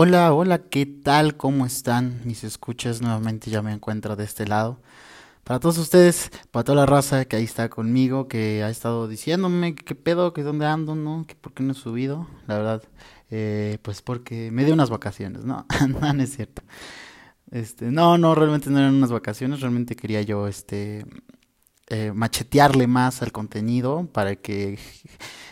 Hola, hola, ¿qué tal? ¿Cómo están? Mis escuchas nuevamente ya me encuentro de este lado. Para todos ustedes, para toda la raza que ahí está conmigo, que ha estado diciéndome qué pedo, que dónde ando, ¿no? Que por qué no he subido, la verdad, eh, pues porque me dio unas vacaciones, ¿no? no, no es cierto. Este, no, no, realmente no eran unas vacaciones, realmente quería yo, este, eh, machetearle más al contenido para que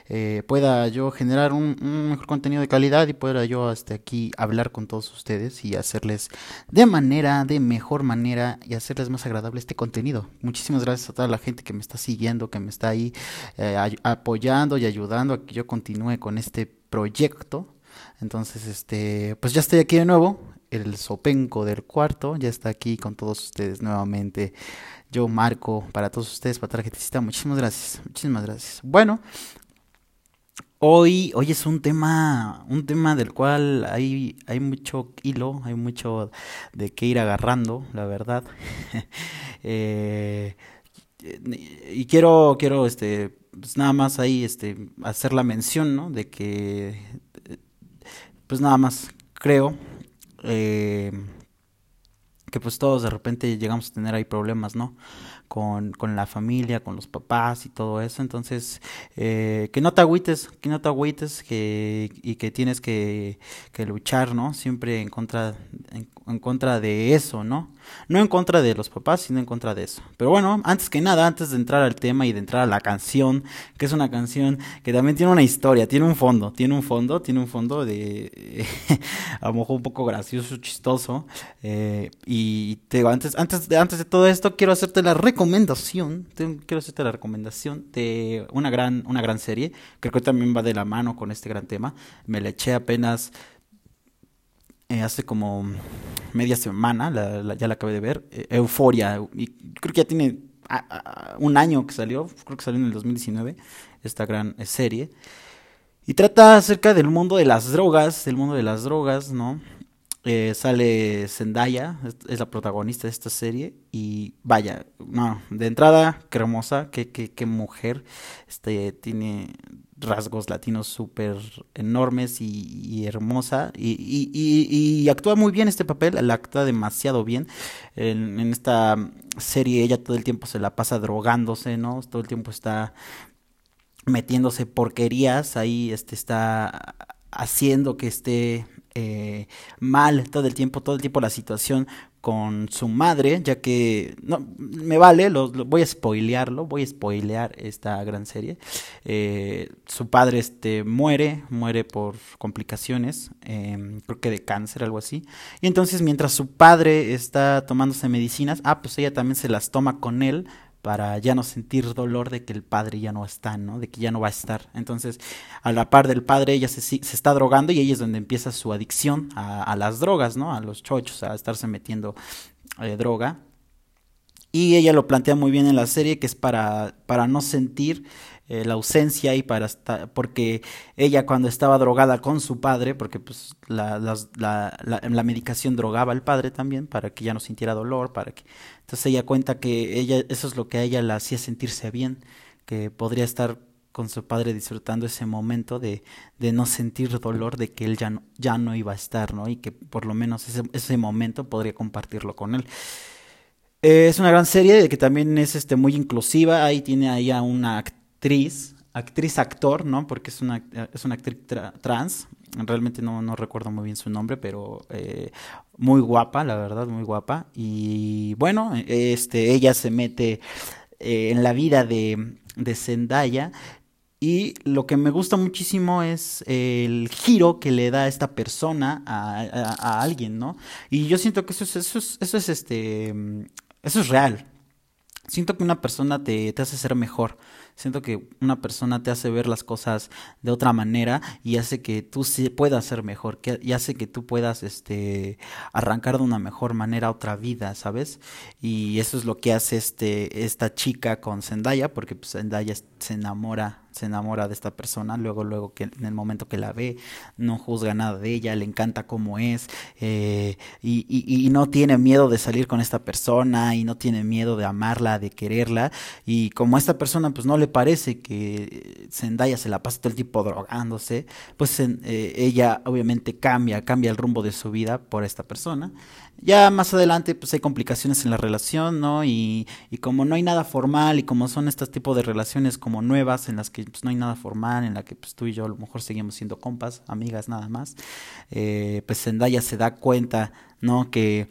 eh, pueda yo generar un, mejor contenido de calidad y pueda yo hasta aquí hablar con todos ustedes y hacerles de manera, de mejor manera y hacerles más agradable este contenido. Muchísimas gracias a toda la gente que me está siguiendo, que me está ahí eh, apoyando y ayudando a que yo continúe con este proyecto. Entonces, este, pues ya estoy aquí de nuevo. El sopenco del cuarto ya está aquí con todos ustedes nuevamente. Yo marco para todos ustedes, para tarjetista. Muchísimas gracias. Muchísimas gracias. Bueno, Hoy, hoy es un tema, un tema del cual hay, hay mucho hilo, hay mucho de qué ir agarrando, la verdad. Eh, y quiero, quiero, este, pues nada más ahí, este, hacer la mención, ¿no? De que, pues nada más creo eh, que pues todos de repente llegamos a tener ahí problemas, ¿no? con, con la familia, con los papás y todo eso. Entonces, eh, que no te agüites, que no te agüites que, y que tienes que, que luchar, ¿no? Siempre en contra, en, contra de eso, ¿no? No en contra de los papás, sino en contra de eso. Pero bueno, antes que nada, antes de entrar al tema y de entrar a la canción, que es una canción que también tiene una historia, tiene un fondo, tiene un fondo, tiene un fondo de a lo mejor un poco gracioso, chistoso. Eh, y te digo, antes, antes, de, antes de todo esto, quiero hacerte la recomendación, quiero hacerte la recomendación de una gran, una gran serie, creo que también va de la mano con este gran tema. Me la eché apenas eh, hace como media semana, ya la acabé de ver, eh, Euforia, y creo que ya tiene un año que salió, creo que salió en el 2019, esta gran eh, serie. Y trata acerca del mundo de las drogas, del mundo de las drogas, ¿no? Eh, sale Zendaya, es, la protagonista de esta serie. Y vaya, no, de entrada, qué hermosa, qué, qué, qué mujer. Este, tiene rasgos latinos súper enormes y, hermosa. Y, y, actúa muy bien este papel, la actúa demasiado bien. En, en, esta serie ella todo el tiempo se la pasa drogándose, ¿no? Todo el tiempo está metiéndose porquerías, ahí este, está haciendo que esté eh, mal todo el tiempo, todo el tiempo la situación con su madre, ya que no me vale, lo, voy a spoilearlo, voy a spoilear esta gran serie. Eh, su padre este muere, muere por complicaciones, em, creo que de cáncer, algo así. Y entonces mientras su padre está tomándose medicinas, ah, pues ella también se las toma con él para ya no sentir dolor de que el padre ya no está, ¿no? De que ya no va a estar. Entonces, a la par del padre, ella se, se está drogando y ahí es donde empieza su adicción a, las drogas, ¿no? A los chochos, a estarse metiendo eh, droga. Y ella lo plantea muy bien en la serie, que es para, para no sentir eh, la ausencia y para estar, porque ella cuando estaba drogada con su padre, porque pues la, la, la, la, medicación drogaba al padre también para que ya no sintiera dolor, para que entonces ella cuenta que ella eso es lo que a ella la hacía sentirse bien, que podría estar con su padre disfrutando ese momento de, de no sentir dolor de que él ya no, ya no iba a estar, ¿no? Y que por lo menos ese, ese momento podría compartirlo con él. Eh, es una gran serie que también es este, muy inclusiva. Ahí tiene ahí a una actriz, actriz actor, ¿no? Porque es una, es una actriz trans. Realmente no, no, recuerdo muy bien su nombre, pero eh, muy guapa, la verdad, muy guapa. Y bueno, este, ella se mete eh, en la vida de, de Zendaya. Y lo que me gusta muchísimo es el giro que le da esta persona a, a, alguien, ¿no? Y yo siento que eso es, eso es, eso es este, eso es real. Siento que una persona te, te hace ser mejor. Siento que una persona te hace ver las cosas de otra manera y hace que tú puedas ser mejor, que, y hace que tú puedas este, arrancar de una mejor manera otra vida, ¿sabes? Y eso es lo que hace este, esta chica con Zendaya, porque pues, Zendaya se enamora se enamora de esta persona, luego, luego que en el momento que la ve, no juzga nada de ella, le encanta cómo es, eh, y, y, no tiene miedo de salir con esta persona, y no tiene miedo de amarla, de quererla, y como esta persona pues no le parece que Zendaya se la pasa todo el tiempo drogándose, pues eh, ella obviamente cambia, cambia el rumbo de su vida por esta persona. Ya más adelante pues hay complicaciones en la relación, ¿no? Y, y como no hay nada formal y como son estos tipos de relaciones como nuevas en las que pues, no hay nada formal, en la que pues tú y yo a lo mejor seguimos siendo compas, amigas nada más, eh, pues Zendaya se da cuenta, ¿no? Que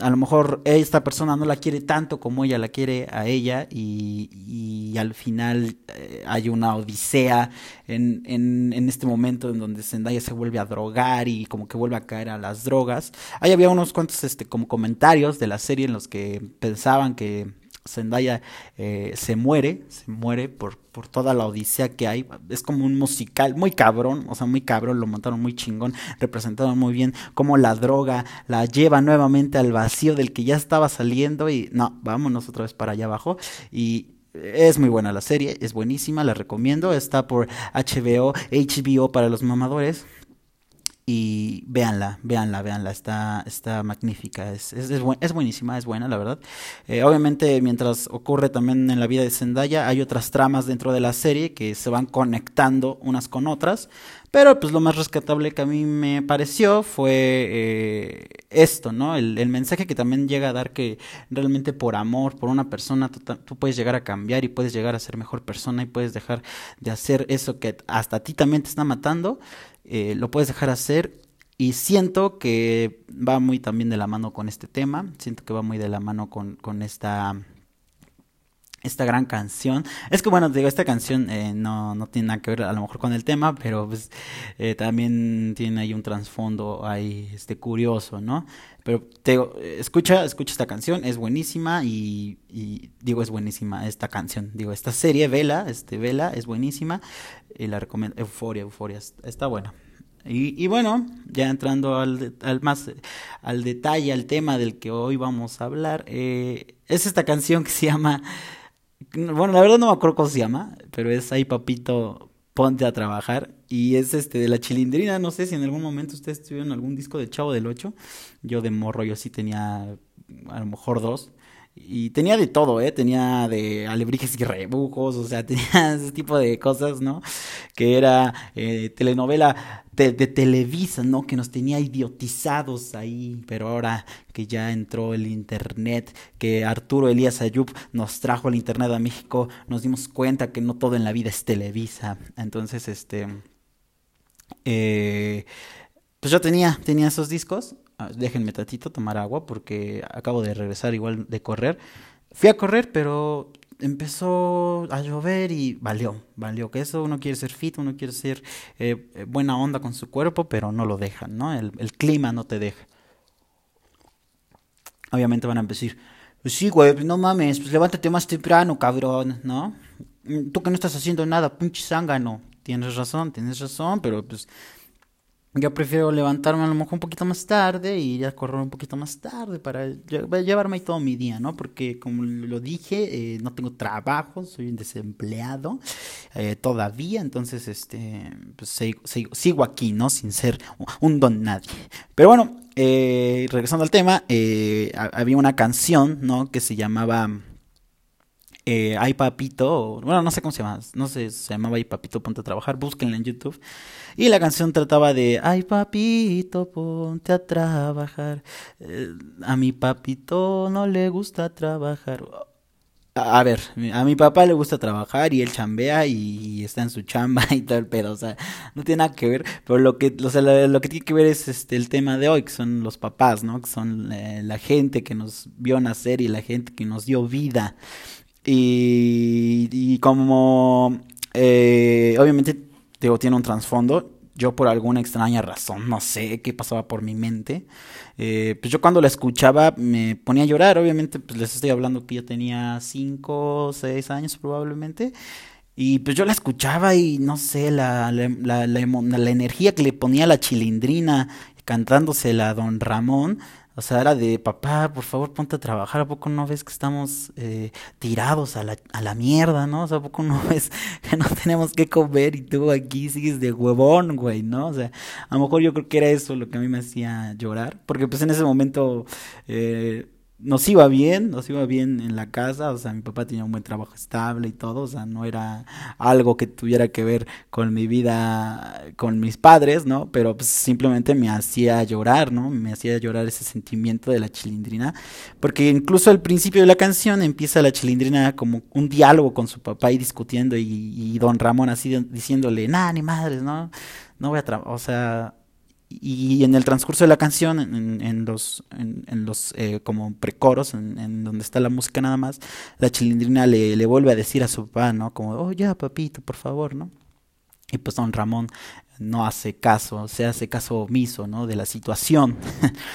a lo mejor esta persona no la quiere tanto como ella la quiere a ella y, y al final eh, hay una odisea en, en, en, este momento en donde Zendaya se vuelve a drogar y como que vuelve a caer a las drogas. Ahí había unos cuantos este, como comentarios de la serie en los que pensaban que Zendaya eh, se muere, se muere por, por toda la odisea que hay. Es como un musical muy cabrón, o sea, muy cabrón, lo montaron muy chingón, representaron muy bien cómo la droga la lleva nuevamente al vacío del que ya estaba saliendo y no, vámonos otra vez para allá abajo. Y es muy buena la serie, es buenísima, la recomiendo. Está por HBO, HBO para los mamadores y véanla, véanla, véanla, está, está magnífica, es, es, es, buenísima, es buena, la verdad. Eh, obviamente, mientras ocurre también en la vida de Zendaya, hay otras tramas dentro de la serie que se van conectando unas con otras, pero pues lo más rescatable que a mí me pareció fue eh, esto, ¿no? El, el, mensaje que también llega a dar que realmente por amor, por una persona, tú, tú, puedes llegar a cambiar y puedes llegar a ser mejor persona y puedes dejar de hacer eso que hasta a ti también te está matando eh, lo puedes dejar hacer y siento que va muy también de la mano con este tema, siento que va muy de la mano con, con esta esta gran canción. Es que bueno, digo, esta canción eh, no, no tiene nada que ver a lo mejor con el tema, pero pues eh, también tiene ahí un trasfondo ahí este curioso, ¿no? Pero te digo, escucha, escucha esta canción, es buenísima y, y, digo, es buenísima esta canción. Digo, esta serie, Vela, este Vela, es buenísima y la recomiendo. Euforia, Euforia, está buena. Y, bueno, ya entrando al, al, más al detalle, al tema del que hoy vamos a hablar, eh, es esta canción que se llama bueno, la verdad no me acuerdo cómo se llama, pero es ahí papito, ponte a trabajar. Y es este de la chilindrina, no sé si en algún momento ustedes tuvieron algún disco de Chavo del 8. Yo de morro, yo sí tenía a lo mejor dos. Y tenía de todo, ¿eh? Tenía de alebrijes y rebujos, o sea, tenía ese tipo de cosas, ¿no? Que era eh, telenovela de, de, Televisa, ¿no? Que nos tenía idiotizados ahí, pero ahora que ya entró el Internet, que Arturo Elías Ayub nos trajo el Internet a México, nos dimos cuenta que no todo en la vida es Televisa. Entonces, este... Eh, pues yo tenía, tenía esos discos déjenme tatito tomar agua porque acabo de regresar igual de correr. Fui a correr, pero empezó a llover y valió, valió que eso uno quiere ser fit, uno quiere ser eh, eh, buena onda con su cuerpo, pero no lo dejan, ¿no? El, el, clima no te deja. Obviamente van a decir, pues sí, güey, pues no mames, pues levántate más temprano, cabrón, ¿no? Tú que no estás haciendo nada, pinche zángano. Tienes razón, tienes razón, pero pues yo prefiero levantarme a lo mejor un poquito más tarde y ir a correr un poquito más tarde para llevarme ahí todo mi día, ¿no? Porque como lo dije, eh, no tengo trabajo, soy un desempleado eh, todavía, entonces este, pues sigo, aquí, ¿no? Sin ser un don nadie. Pero bueno, eh, regresando al tema, eh, había una canción, ¿no? Que se llamaba eh, Ay Papito, bueno, no sé cómo se llama, no sé, se llamaba Ay Papito, ponte a trabajar, búsquenla en YouTube. Y la canción trataba de Ay Papito, ponte a trabajar. Eh, a mi papito no le gusta trabajar. A ver, a mi papá le gusta trabajar y él chambea y está en su chamba y todo el pedo, o sea, no tiene nada que ver, pero lo que, lo, que tiene que ver es este el tema de hoy, que son los papás, ¿no? Que son eh, la gente que nos vio nacer y la gente que nos dio vida. Y, como eh, obviamente digo, tiene un trasfondo, yo por alguna extraña razón, no sé qué pasaba por mi mente, eh, pues yo cuando la escuchaba me ponía a llorar, obviamente pues les estoy hablando que yo tenía 5 o 6 años probablemente, y pues yo la escuchaba y no sé, la, la, la, la, energía que le ponía la chilindrina cantándosela a don Ramón, o sea, era de, papá, por favor, ponte a trabajar. ¿A poco no ves que estamos eh, tirados a la, a la mierda, no? O sea, ¿a poco no ves que no tenemos que comer y tú aquí sigues de huevón, güey, ¿no? O sea, a lo mejor yo creo que era eso lo que a mí me hacía llorar. Porque pues en ese momento... Eh, nos iba bien, nos iba bien en la casa, o sea, mi papá tenía un buen trabajo estable y todo, o sea, no era algo que tuviera que ver con mi vida, con mis padres, ¿no? Pero pues simplemente me hacía llorar, ¿no? Me hacía llorar ese sentimiento de la chilindrina, porque incluso al principio de la canción empieza la chilindrina como un diálogo con su papá y discutiendo y, y don Ramón así diciéndole, nada, ni madres, ¿no? No voy a trabajar, o sea, y en el transcurso de la canción, en, en los, en, los eh, como precoros, en, en, donde está la música nada más, la chilindrina le, le vuelve a decir a su papá, ¿no? Como, oh, ya, papito, por favor, ¿no? Y pues don Ramón no hace caso, se hace caso omiso, ¿no? De la situación.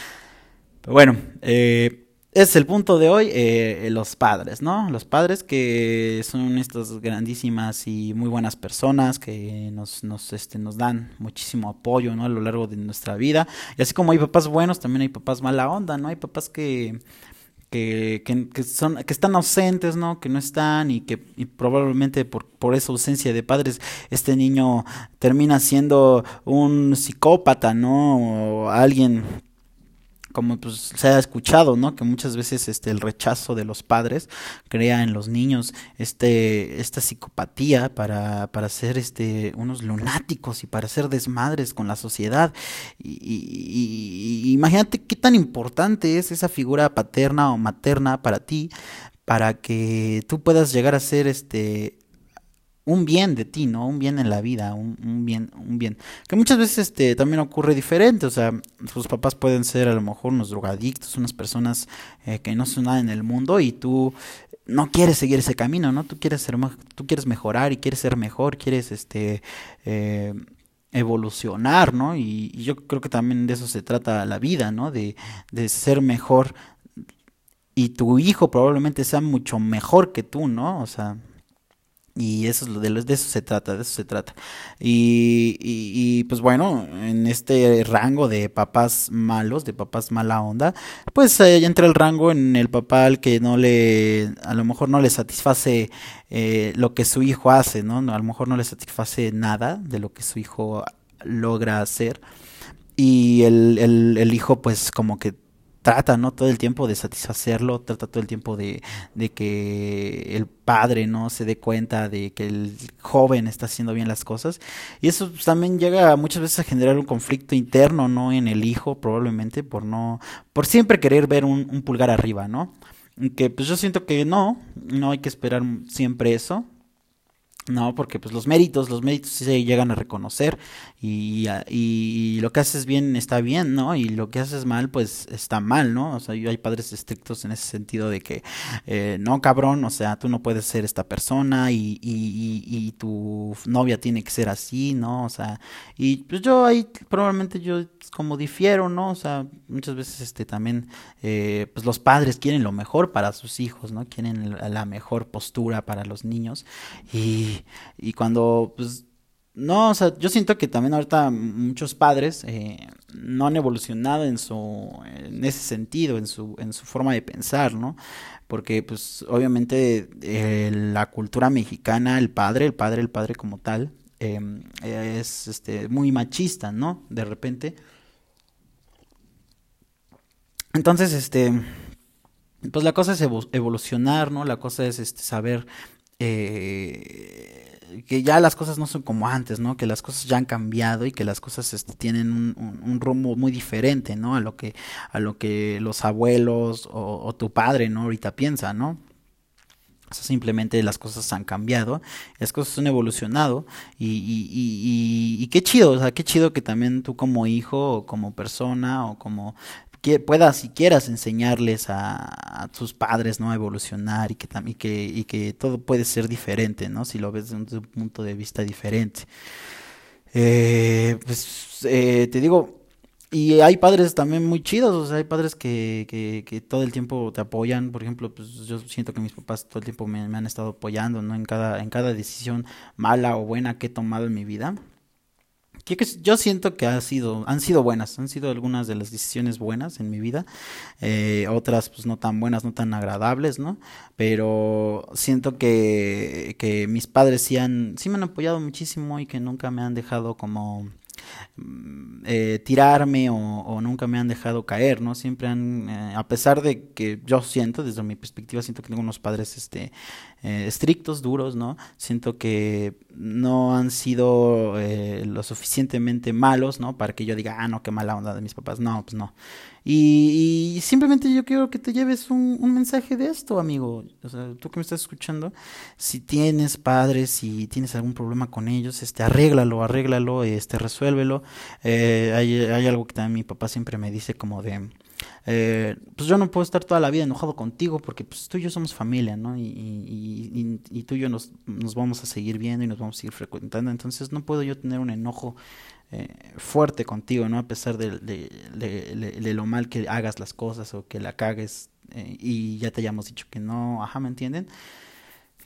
Pero bueno, eh, es el punto de hoy, eh, los padres, ¿no? Los padres que son estas grandísimas y muy buenas personas que nos, nos, este, nos dan muchísimo apoyo, ¿no? A lo largo de nuestra vida. Y así como hay papás buenos, también hay papás mala onda, ¿no? Hay papás que, que, que, son, que están ausentes, ¿no? Que no están y que y probablemente por, por esa ausencia de padres este niño termina siendo un psicópata, ¿no? O alguien como pues se ha escuchado, ¿no? Que muchas veces este el rechazo de los padres crea en los niños este esta psicopatía para para ser este unos lunáticos y para ser desmadres con la sociedad y, imagínate qué tan importante es esa figura paterna o materna para ti para que tú puedas llegar a ser este un bien de ti, ¿no? Un bien en la vida, un, bien, un bien. Que muchas veces este, también ocurre diferente, o sea, tus papás pueden ser a lo mejor unos drogadictos, unas personas eh, que no son nada en el mundo y tú no quieres seguir ese camino, ¿no? Tú quieres ser, tú quieres mejorar y quieres ser mejor, quieres este eh, evolucionar, ¿no? Y, y, yo creo que también de eso se trata la vida, ¿no? De, de ser mejor y tu hijo probablemente sea mucho mejor que tú, ¿no? O sea, y eso es de, de eso se trata, de eso se trata. Y, y, pues bueno, en este rango de papás malos, de papás mala onda, pues eh, entra el rango en el papá al que no le, a lo mejor no le satisface eh, lo que su hijo hace, ¿no? A lo mejor no le satisface nada de lo que su hijo logra hacer. Y el, el, el hijo pues como que trata, ¿no? Todo el tiempo de satisfacerlo, trata todo el tiempo de, de, que el padre, ¿no? Se dé cuenta de que el joven está haciendo bien las cosas. Y eso pues, también llega muchas veces a generar un conflicto interno, ¿no? En el hijo, probablemente, por no, por siempre querer ver un, un pulgar arriba, ¿no? Que pues yo siento que no, no hay que esperar siempre eso. No, porque pues los méritos, los méritos se llegan a reconocer y, y, lo que haces bien está bien, ¿no? Y lo que haces mal, pues está mal, ¿no? O sea, hay padres estrictos en ese sentido de que, eh, no, cabrón, o sea, tú no puedes ser esta persona y, y, y, tu novia tiene que ser así, ¿no? O sea, y pues yo ahí probablemente yo como difiero, ¿no? O sea, muchas veces este también, eh, pues los padres quieren lo mejor para sus hijos, ¿no? Quieren la mejor postura para los niños y y, cuando, pues, no, o sea, yo siento que también ahorita muchos padres eh, no han evolucionado en su, en ese sentido, en su, en su forma de pensar, ¿no? Porque, pues, obviamente eh, la cultura mexicana, el padre, el padre, el padre como tal, em, es, este, muy machista, ¿no? De repente. Entonces, este, pues la cosa es evolucionar, ¿no? La cosa es, este, saber eh, que ya las cosas no son como antes, ¿no? Que las cosas ya han cambiado y que las cosas este, tienen un, rumbo muy diferente, ¿no? A lo que, a lo que los abuelos o, tu padre, ¿no? Ahorita piensa, ¿no? O sea, simplemente las cosas han cambiado, las cosas han evolucionado y, y, y, y, qué chido, o sea, qué chido que también tú como hijo o como persona o como puedas y quieras enseñarles a, tus padres no a evolucionar y que también que, y que todo puede ser diferente no si lo ves desde un punto de vista diferente. Eh, pues eh, te digo y hay padres también muy chidos, o sea, hay padres que, que, que, todo el tiempo te apoyan, por ejemplo, pues yo siento que mis papás todo el tiempo me, me han estado apoyando, ¿no? En cada, en cada decisión mala o buena que he tomado en mi vida yo siento que ha sido, han sido buenas, han sido algunas de las decisiones buenas en mi vida, eh, otras pues no tan buenas, no tan agradables, ¿no? Pero siento que, que mis padres sí, han, sí me han apoyado muchísimo y que nunca me han dejado como eh, tirarme o, nunca me han dejado caer, ¿no? Siempre han, eh, a pesar de que yo siento, desde mi perspectiva, siento que tengo unos padres este, eh, estrictos, duros, ¿no? Siento que no han sido lo suficientemente malos, ¿no? Para que yo diga, ah, no, qué mala onda de mis papás. No, pues no. Y, simplemente yo quiero que te lleves un, mensaje de esto, amigo. O sea, tú que me estás escuchando, si tienes padres, si tienes algún problema con ellos, este, arréglalo, arréglalo, este, resuélvelo. Eh, hay, hay algo que también mi papá siempre me dice como de... Eh, pues yo no puedo estar toda la vida enojado contigo porque pues tú y yo somos familia, ¿no? Y, y, y, tú y yo nos, nos, vamos a seguir viendo y nos vamos a seguir frecuentando, entonces no puedo yo tener un enojo eh, fuerte contigo, ¿no? A pesar de, lo mal que hagas las cosas o que la cagues eh, y ya te hayamos dicho que no, ajá, ¿me entienden?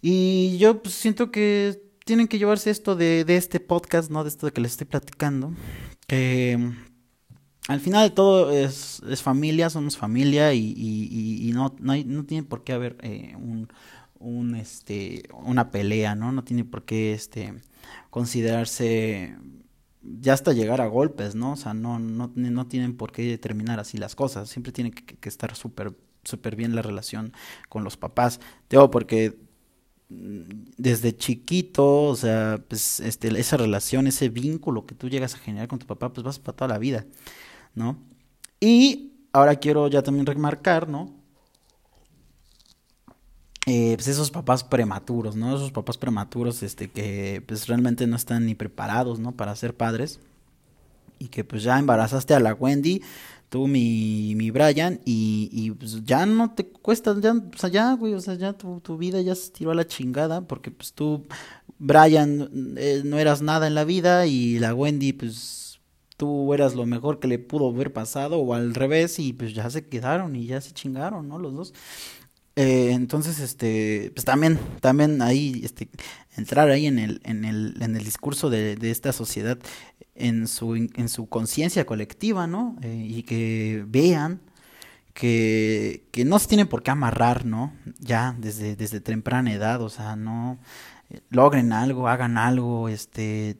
Y yo pues, siento que tienen que llevarse esto de, este podcast, ¿no? De esto de que les estoy platicando, que al final de todo es, es familia, somos familia y, no, no, tiene por qué haber eh, un, este, una pelea, ¿no? No tiene por qué este, considerarse ya hasta llegar a golpes, ¿no? O sea, no, no, no tienen por qué terminar así las cosas. Siempre tiene que, estar súper súper bien la relación con los papás. Digo, porque mm, desde chiquito, o sea, pues este, esa relación, ese vínculo que tú llegas a generar con tu papá, pues vas para toda la vida, ¿no? Y ahora quiero ya también remarcar, ¿no? Eh, pues esos papás prematuros, ¿no? Esos papás prematuros, este, que pues realmente no están ni preparados, ¿no? Para ser padres. Y que pues ya embarazaste a la Wendy, tú mi, mi Brian, y, y pues ya no te cuesta, ya, o sea, ya, güey, o sea, ya tu, tu vida ya se tiró a la chingada, porque pues tú, Brian, eh, no eras nada en la vida, y la Wendy, pues tú eras lo mejor que le pudo haber pasado, o al revés, y pues ya se quedaron y ya se chingaron, ¿no? Los dos. Eh, entonces, este, pues también, también ahí, este, entrar ahí en el, en el, en el discurso de, de esta sociedad, en su, en su conciencia colectiva, ¿no? Eh, y que vean que, que no se tienen por qué amarrar, ¿no? Ya desde, desde temprana edad, o sea, no eh, logren algo, hagan algo, este,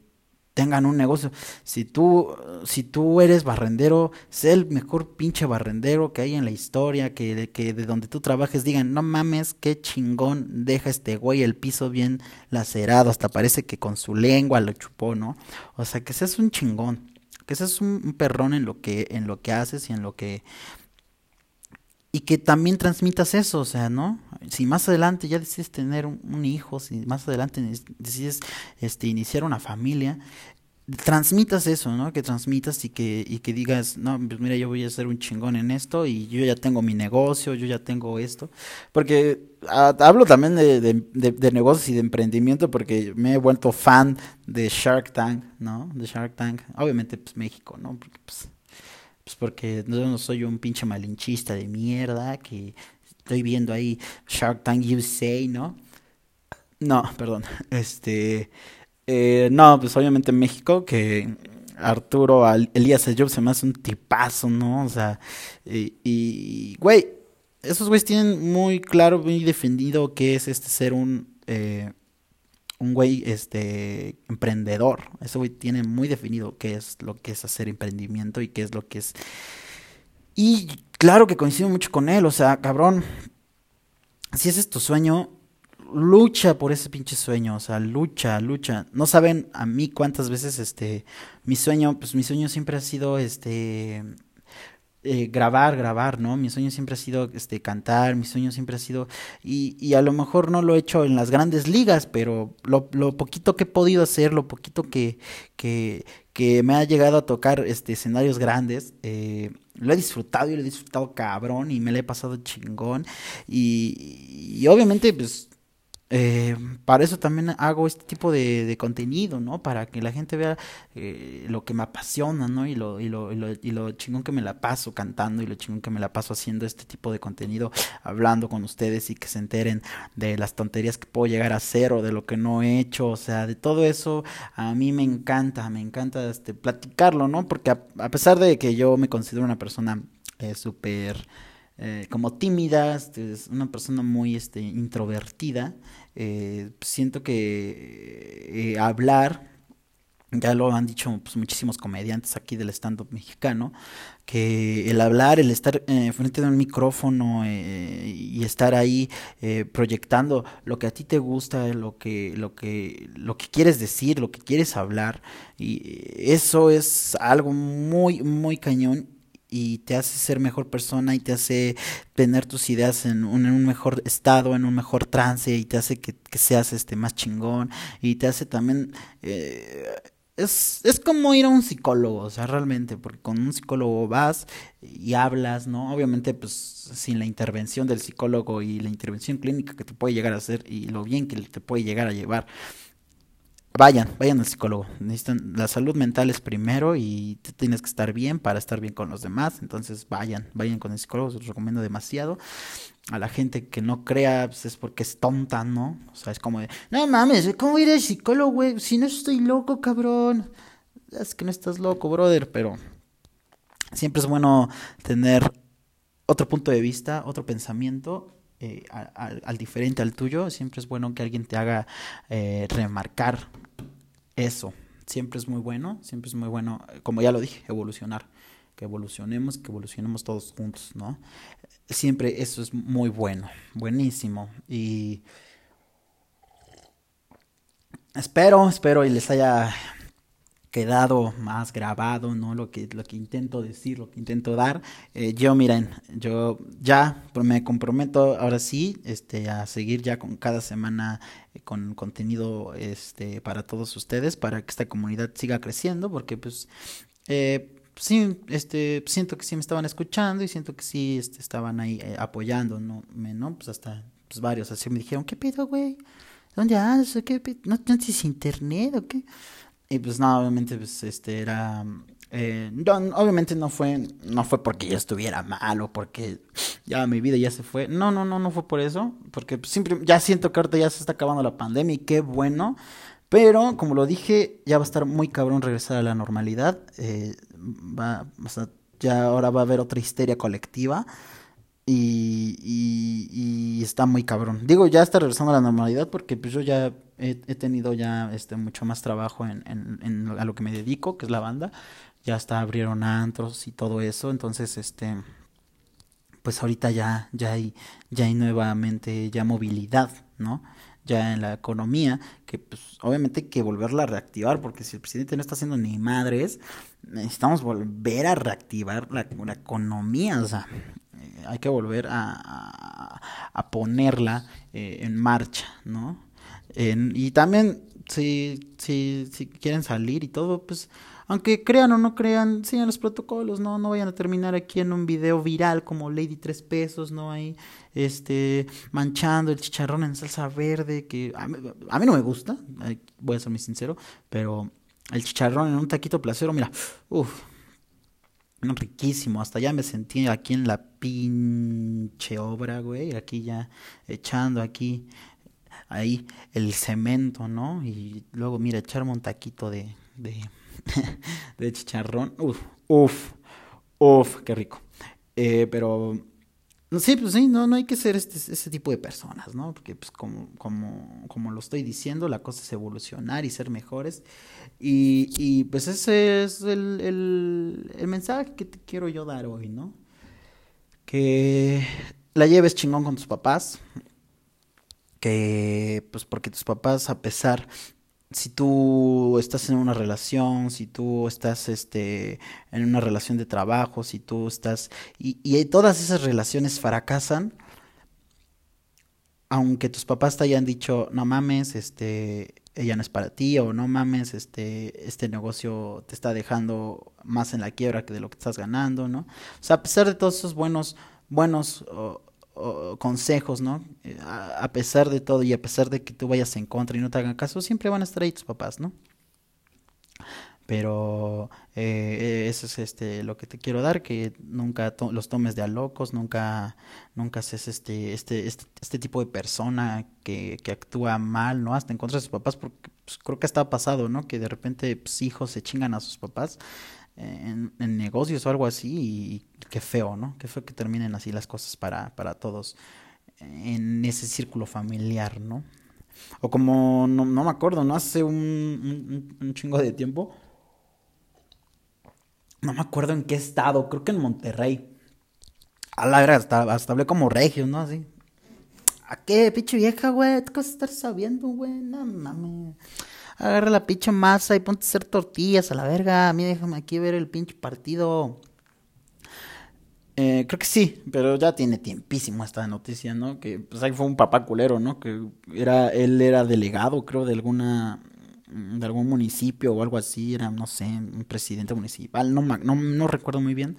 tengan un negocio. Si tú, si tú eres barrendero, sé el mejor pinche barrendero que hay en la historia, que, que de donde tú trabajes digan, no mames, qué chingón, deja este güey el piso bien lacerado, hasta parece que con su lengua lo chupó, ¿no? O sea, que seas un chingón, que seas un, perrón en lo que, en lo que haces y en lo que y que también transmitas eso, o sea, ¿no? Si más adelante ya decides tener un, hijo, si más adelante decides este, iniciar una familia, transmitas eso, ¿no? Que transmitas y que, y que digas, no, pues mira, yo voy a ser un chingón en esto y yo ya tengo mi negocio, yo ya tengo esto. Porque hablo también de, de, negocios y de emprendimiento porque me he vuelto fan de Shark Tank, ¿no? De Shark Tank. Obviamente, pues México, ¿no? Porque, pues, pues porque no soy un pinche malinchista de mierda que estoy viendo ahí Shark Tank USA, ¿no? No, perdón. Este, eh, no, pues obviamente en México que Arturo Elías Ayub se me hace un tipazo, ¿no? O sea, y, güey, esos güeyes tienen muy claro, muy defendido qué es este ser un, eh, un güey este emprendedor. Ese güey tiene muy definido qué es lo que es hacer emprendimiento y qué es lo que es. Y claro que coincido mucho con él, o sea, cabrón, si ese es tu sueño, lucha por ese pinche sueño, o sea, lucha, lucha. No saben a mí cuántas veces este mi sueño, pues mi sueño siempre ha sido este eh, grabar, grabar, ¿no? Mi sueño siempre ha sido este, cantar, mi sueño siempre ha sido, y, y a lo mejor no lo he hecho en las grandes ligas, pero lo, poquito que he podido hacer, lo poquito que, que, que me ha llegado a tocar este, escenarios grandes, eh, lo he disfrutado y lo he disfrutado cabrón y me lo he pasado chingón, y, y obviamente pues eh, para eso también hago este tipo de, contenido, ¿no? Para que la gente vea eh, lo que me apasiona, ¿no? Y lo, y, lo, y, lo, y lo chingón que me la paso cantando y lo chingón que me la paso haciendo este tipo de contenido, hablando con ustedes y que se enteren de las tonterías que puedo llegar a hacer o de lo que no he hecho, o sea, de todo eso a mí me encanta, me encanta este, platicarlo, ¿no? Porque a, a pesar de que yo me considero una persona eh, súper... Eh, como tímida, este, es una persona muy este, introvertida. Eh, siento que eh, hablar ya lo han dicho pues, muchísimos comediantes aquí del stand-up mexicano, que el hablar, el estar eh, frente de un micrófono eh, y estar ahí eh, proyectando lo que a ti te gusta, lo que, lo que, lo que quieres decir, lo que quieres hablar, y eso es algo muy, muy cañón y te hace ser mejor persona y te hace tener tus ideas en un, en un mejor estado, en un mejor trance y te hace que, que seas este más chingón y te hace también eh, es, es como ir a un psicólogo, o sea, realmente, porque con un psicólogo vas y hablas, ¿no? Obviamente, pues sin la intervención del psicólogo y la intervención clínica que te puede llegar a hacer y lo bien que te puede llegar a llevar Vayan, vayan al psicólogo. Necesitan, la salud mental es primero y tienes que estar bien para estar bien con los demás. Entonces vayan, vayan con el psicólogo, se los recomiendo demasiado. A la gente que no crea, pues es porque es tonta, ¿no? O sea, es como de, no mames, ¿cómo ir al psicólogo, güey? Si no estoy loco, cabrón. Es que no estás loco, brother, pero siempre es bueno tener otro punto de vista, otro pensamiento eh, al, diferente al tuyo, siempre es bueno que alguien te haga eh, remarcar eso. Siempre es muy bueno, siempre es muy bueno, como ya lo dije, evolucionar. Que evolucionemos, que evolucionemos todos juntos, ¿no? Siempre eso es muy bueno, buenísimo. Y espero, espero y les haya quedado más grabado, ¿no? Lo que, lo que intento decir, lo que intento dar. Eh, yo, miren, yo ya me comprometo ahora sí, este, a seguir ya con cada semana eh, con contenido, este, para todos ustedes, para que esta comunidad siga creciendo, porque pues, eh, sí, este, siento que sí me estaban escuchando y siento que sí, este, estaban ahí eh, apoyando, ¿no? Me, ¿no? Pues hasta, pues varios así me dijeron, ¿qué pedo, güey? ¿Dónde andas? ¿Qué pedo? ¿No tienes internet o qué? Y pues no, obviamente, pues este era. Eh, obviamente no fue, no fue porque yo estuviera mal o porque ya mi vida ya se fue. No, no, no, no fue por eso. Porque siempre, ya siento que ahorita ya se está acabando la pandemia y qué bueno. Pero, como lo dije, ya va a estar muy cabrón regresar a la normalidad. Eh, va, ya ahora va a haber otra histeria colectiva. Y, y, está muy cabrón. Digo, ya está regresando a la normalidad porque pues yo ya he, tenido ya este mucho más trabajo en, en, a lo que me dedico, que es la banda. Ya hasta abrieron antros y todo eso. Entonces, este pues ahorita ya, ya hay, ya hay nuevamente ya movilidad, ¿no? Ya en la economía, que pues obviamente hay que volverla a reactivar, porque si el presidente no está haciendo ni madres, necesitamos volver a reactivar la, economía, o sea, hay que volver a, a, ponerla eh, en marcha, ¿no? Y también, si, si, si quieren salir y todo, pues, aunque crean o no crean, sigan los protocolos, ¿no? No vayan a terminar aquí en un video viral como Lady Tres Pesos, ¿no? Ahí, este, manchando el chicharrón en salsa verde, que a mí, a mí no me gusta, voy a ser muy sincero, pero el chicharrón en un taquito placero, mira, uff, riquísimo. Hasta ya me sentí aquí en la pinche obra, güey. Aquí ya echando aquí, ahí el cemento, ¿no? Y luego, mira, echarme un taquito de, de, de chicharrón. Uf, uf, uf, qué rico. Eh, pero Sí, pues sí, no, no hay que ser este, ese tipo de personas, ¿no? Porque pues como, como, como lo estoy diciendo, la cosa es evolucionar y ser mejores. Y, y pues ese es el, el, el mensaje que te quiero yo dar hoy, ¿no? Que la lleves chingón con tus papás. Que pues porque tus papás, a pesar si tú estás en una relación, si tú estás este, en una relación de trabajo, si tú estás... Y, y todas esas relaciones fracasan, aunque tus papás te hayan dicho, no mames, este, ella no es para ti, o no mames, este, este negocio te está dejando más en la quiebra que de lo que estás ganando, ¿no? O sea, a pesar de todos esos buenos, buenos consejos, ¿no? Eh, a, pesar de todo y a pesar de que tú vayas en contra y no te hagan caso, siempre van a estar ahí tus papás, ¿no? Pero eh, eso es este lo que te quiero dar, que nunca los tomes de a locos, nunca, nunca seas este, este, este, este tipo de persona que, que actúa mal, ¿no? Hasta en contra de sus papás, porque pues, creo que está pasado, ¿no? Que de repente pues, hijos se chingan a sus papás en, negocios o algo así y, qué feo, ¿no? Qué feo que terminen así las cosas para, para todos en ese círculo familiar, ¿no? O como, no, no me acuerdo, ¿no? Hace un, un, chingo de tiempo. No me acuerdo en qué estado, creo que en Monterrey. A la verdad, hasta, hasta hablé como regio, ¿no? Así. ¿A qué, pinche vieja, güey? ¿Qué vas a estar sabiendo, güey? No mames. Agarra la pinche masa y ponte a hacer tortillas a la verga. A mí déjame aquí ver el pinche partido. Eh, creo que sí, pero ya tiene tiempísimo esta noticia, ¿no? Que pues ahí fue un papá culero, ¿no? Que era, él era delegado, creo, de alguna, de algún municipio o algo así, era, no sé, un presidente municipal, no, no, no recuerdo muy bien.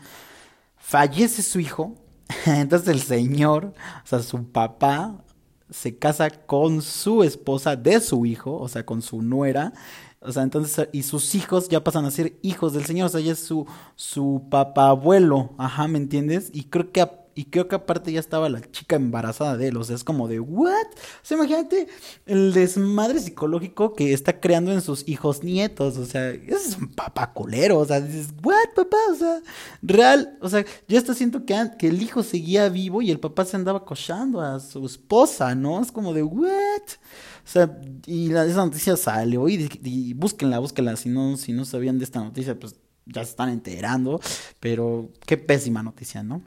Fallece su hijo, entonces el señor, o sea, su papá, se casa con su esposa de su hijo, o sea, con su nuera, o sea, entonces, y sus hijos ya pasan a ser hijos del Señor, o sea, ella es su, su abuelo, ajá, ¿me entiendes? Y creo que, y creo que aparte ya estaba la chica embarazada de él, o sea, es como de, ¿what? O sea, imagínate el desmadre psicológico que está creando en sus hijos nietos, o sea, es un papá colero, o sea, dices, ¿what, papá? O sea, real, o sea, yo hasta siento que, que el hijo seguía vivo y el papá se andaba cochando a su esposa, ¿no? Es como de, ¿what? O sea, y esa noticia salió y, y, búsquenla, búsquenla. Si no, si no sabían de esta noticia, pues ya se están enterando. Pero qué pésima noticia, ¿no?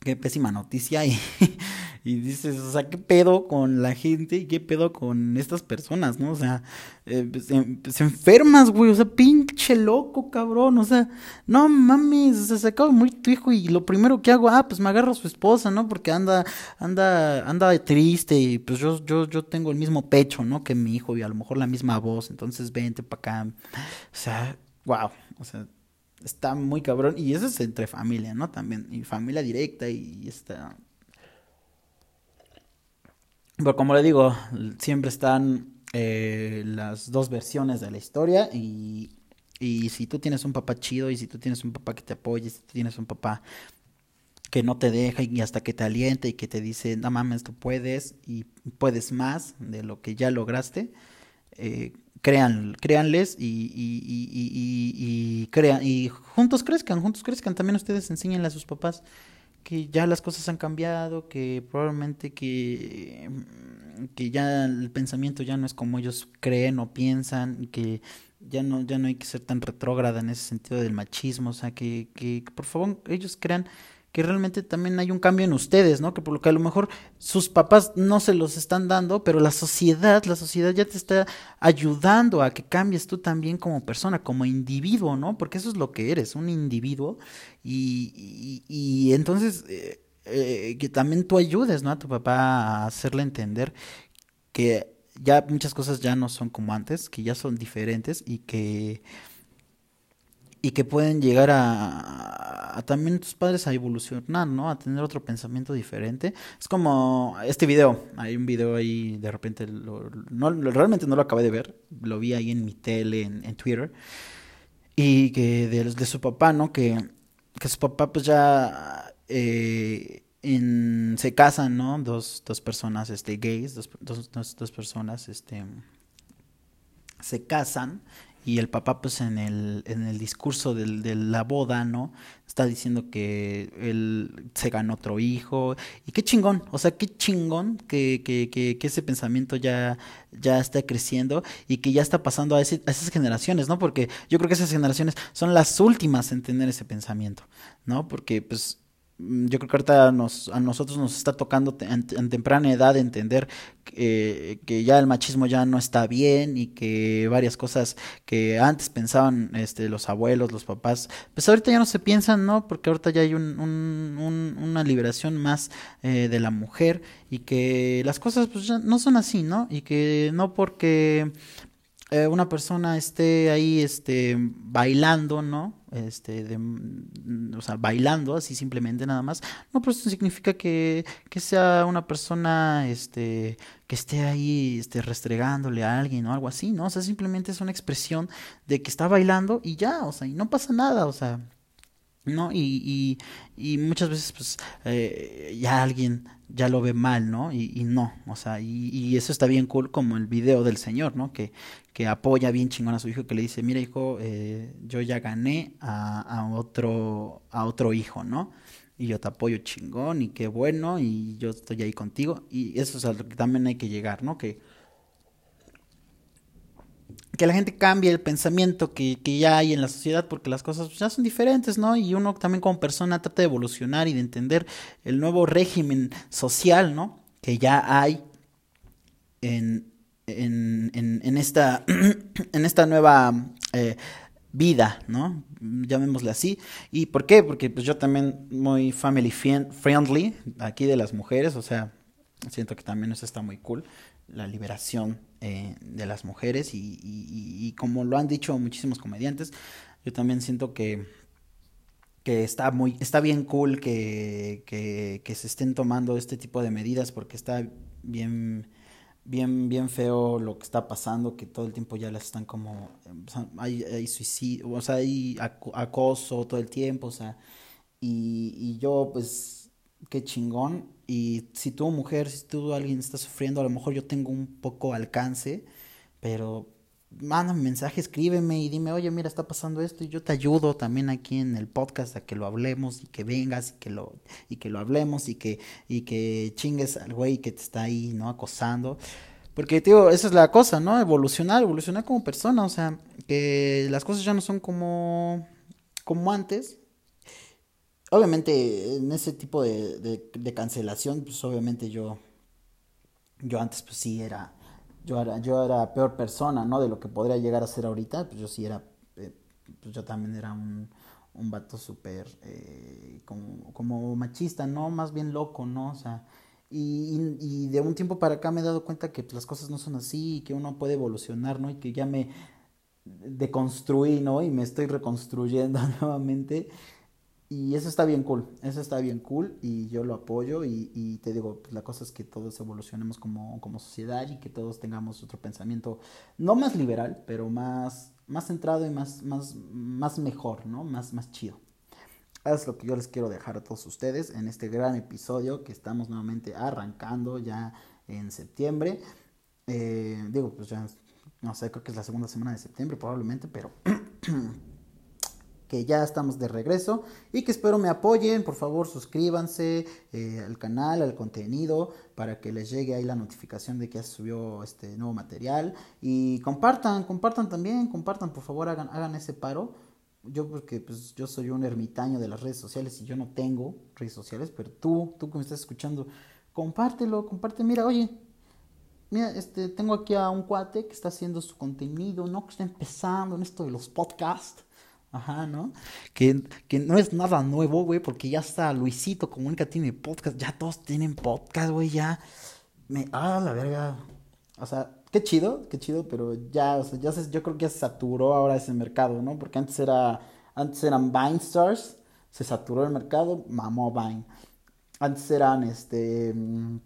Qué pésima noticia. Y, y dices, o sea, ¿qué pedo con la gente y qué pedo con estas personas, no? O sea, eh, pues, pues, se, enfermas, güey, o sea, pinche loco, cabrón, o sea, no mames, o sea, se acaba de morir tu hijo y lo primero que hago, ah, pues me agarro a su esposa, ¿no? Porque anda, anda, anda triste y pues yo, yo, yo tengo el mismo pecho, ¿no? Que mi hijo y a lo mejor la misma voz, entonces vente para acá. O sea, wow, o sea, está muy cabrón y eso es entre familia, ¿no? También, y familia directa y está pero como le digo, siempre están eh, las dos versiones de la historia y, y si tú tienes un papá chido y si tú tienes un papá que te apoye, si tú tienes un papá que no te deja y hasta que te alienta y que te dice, no mames, tú puedes y puedes más de lo que ya lograste, eh, crean, créanles y, y, y, y, crean, y juntos crezcan, juntos crezcan, también ustedes enseñen a sus papás que ya las cosas han cambiado, que probablemente que, que ya el pensamiento ya no es como ellos creen o piensan, que ya no, ya no hay que ser tan retrógrada en ese sentido del machismo, o sea, que, que por favor ellos crean que realmente también hay un cambio en ustedes, ¿no? Que por lo que a lo mejor sus papás no se los están dando, pero la sociedad, la sociedad ya te está ayudando a que cambies tú también como persona, como individuo, ¿no? Porque eso es lo que eres, un individuo. Y, y, entonces eh, eh, que también tú ayudes, ¿no? A tu papá a hacerle entender que ya muchas cosas ya no son como antes, que ya son diferentes y que y que pueden llegar a, también tus padres a evolucionar, ¿no? A tener otro pensamiento diferente. Es como este video, hay un video ahí, de repente, no, realmente no lo acabé de ver, lo vi ahí en mi tele, en, Twitter, y que de, su papá, ¿no? Que, que su papá pues ya eh, se casan, ¿no? Dos, dos personas este, gays, dos, dos, dos personas este, se casan y el papá pues en el, en el discurso del, de la boda, ¿no? Está diciendo que él se ganó otro hijo y qué chingón, o sea, qué chingón que, que, que, que ese pensamiento ya, ya está creciendo y que ya está pasando a, ese, a esas generaciones, ¿no? Porque yo creo que esas generaciones son las últimas en tener ese pensamiento, ¿no? Porque pues yo creo que ahorita nos, a nosotros nos está tocando en, temprana edad entender que, ya el machismo ya no está bien y que varias cosas que antes pensaban este, los abuelos, los papás, pues ahorita ya no se piensan, ¿no? Porque ahorita ya hay un, una liberación más eh, de la mujer y que las cosas pues ya no son así, ¿no? Y que no porque eh, una persona esté ahí este bailando, ¿no? Este de, mm, o sea, bailando así simplemente nada más, no pero eso significa que, que sea una persona este que esté ahí este restregándole a alguien o algo así, ¿no? O sea, simplemente es una expresión de que está bailando y ya, o sea, y no pasa nada, o sea, ¿no? Y, y, y muchas veces, pues, eh, ya alguien ya lo ve mal, ¿no? Y, y no, o sea, y, y, eso está bien cool como el video del señor, ¿no? Que, que apoya bien chingón a su hijo, que le dice, mira hijo, eh, yo ya gané a, otro, a otro hijo, ¿no? Y yo te apoyo chingón y qué bueno y yo estoy ahí contigo. Y eso es a lo que también hay que llegar, ¿no? Que que la gente cambie el pensamiento que, que, ya hay en la sociedad porque las cosas ya son diferentes, ¿no? Y uno también como persona trata de evolucionar y de entender el nuevo régimen social, ¿no? Que ya hay en, en, en, esta, en esta nueva eh, vida, ¿no? Llamémosle así. ¿Y por qué? Porque pues yo también muy family friendly aquí de las mujeres, o sea, siento que también eso está muy cool, la liberación eh, de las mujeres y, y, como lo han dicho muchísimos comediantes, yo también siento que, que está muy, está bien cool que, que, que se estén tomando este tipo de medidas porque está bien bien, bien feo lo que está pasando, que todo el tiempo ya las están como, hay, hay suicidio, o sea, hay acoso todo el tiempo, o sea, y, y yo pues, qué chingón, y si tú mujer, si tú alguien está sufriendo, a lo mejor yo tengo un poco alcance, pero mándame mensaje, escríbeme y dime, oye, mira, está pasando esto y yo te ayudo también aquí en el podcast a que lo hablemos y que vengas y que lo, y que lo hablemos y que, y que chingues al güey que te está ahí, ¿no? Acosando. Porque, tío, esa es la cosa, ¿no? Evolucionar, evolucionar como persona, o sea, que las cosas ya no son como, como antes. Obviamente, en ese tipo de, de, de cancelación, pues obviamente yo, yo antes pues sí era yo era, yo era peor persona, ¿no? De lo que podría llegar a ser ahorita, pues yo sí era, eh, pues yo también era un, un vato súper, eh, como, como machista, ¿no? Más bien loco, ¿no? O sea, y, y, de un tiempo para acá me he dado cuenta que pues, las cosas no son así, y que uno puede evolucionar, ¿no? Y que ya me deconstruí, ¿no? Y me estoy reconstruyendo nuevamente. Y eso está bien cool, eso está bien cool y yo lo apoyo y, y te digo, pues la cosa es que todos evolucionemos como, como sociedad y que todos tengamos otro pensamiento, no más liberal, pero más, más centrado y más, más, más mejor, ¿no? Más, más chido. Es lo que yo les quiero dejar a todos ustedes en este gran episodio que estamos nuevamente arrancando ya en septiembre. Eh, digo, pues ya, no sé, creo que es la segunda semana de septiembre probablemente, pero... que ya estamos de regreso y que espero me apoyen, por favor suscríbanse eh, al canal, al contenido, para que les llegue ahí la notificación de que ya subió este nuevo material y compartan, compartan también, compartan, por favor hagan, hagan ese paro. Yo porque pues yo soy un ermitaño de las redes sociales y yo no tengo redes sociales, pero tú, tú que me estás escuchando, compártelo, comparte, mira, oye, mira, este, tengo aquí a un cuate que está haciendo su contenido, ¿no? Que está empezando en esto de los podcasts Ajá, ¿no? Que, que no es nada nuevo, güey, porque ya está Luisito Comunica tiene podcast, ya todos tienen podcast, güey, ya. Ah, la verga. O sea, qué chido, qué chido, pero ya, o sea, ya se, yo creo que ya se saturó ahora ese mercado, ¿no? Porque antes era, antes eran Vine Stars, se saturó el mercado, mamó Vine. Antes eran, este, mm,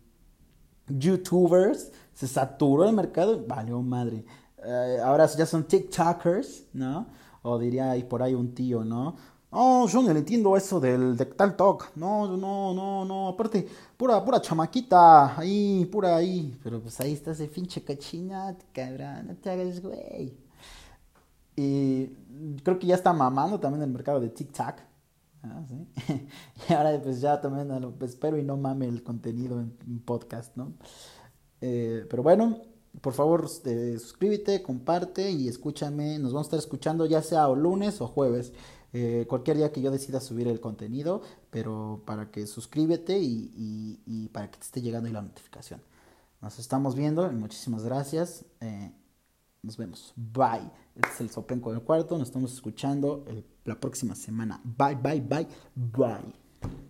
YouTubers, se saturó el mercado, valió madre. Eh, ahora ya son TikTokers, ¿no? O diría ahí por ahí un tío, ¿no? No, yo no le entiendo eso del de tal talk. No, no, no, no. Aparte, pura, pura chamaquita. Ahí, pura ahí. Pero pues ahí está ese pinche cachina, cabrón. No te hagas, güey. Y creo que ya está mamando también el mercado de TikTok. Ah, ¿sí? y ahora pues ya también pues, espero y no mame el contenido en, podcast, ¿no? Eh, pero bueno, por favor, este, suscríbete, comparte y escúchame. Nos vamos a estar escuchando ya sea lunes o jueves. Eh, cualquier día que yo decida subir el contenido, pero para que suscríbete y, y, para que te esté llegando la notificación. Nos estamos viendo muchísimas gracias. Eh, nos vemos. Bye. Este es el Sopenco del cuarto. Nos estamos escuchando la próxima semana. Bye, bye, bye, bye.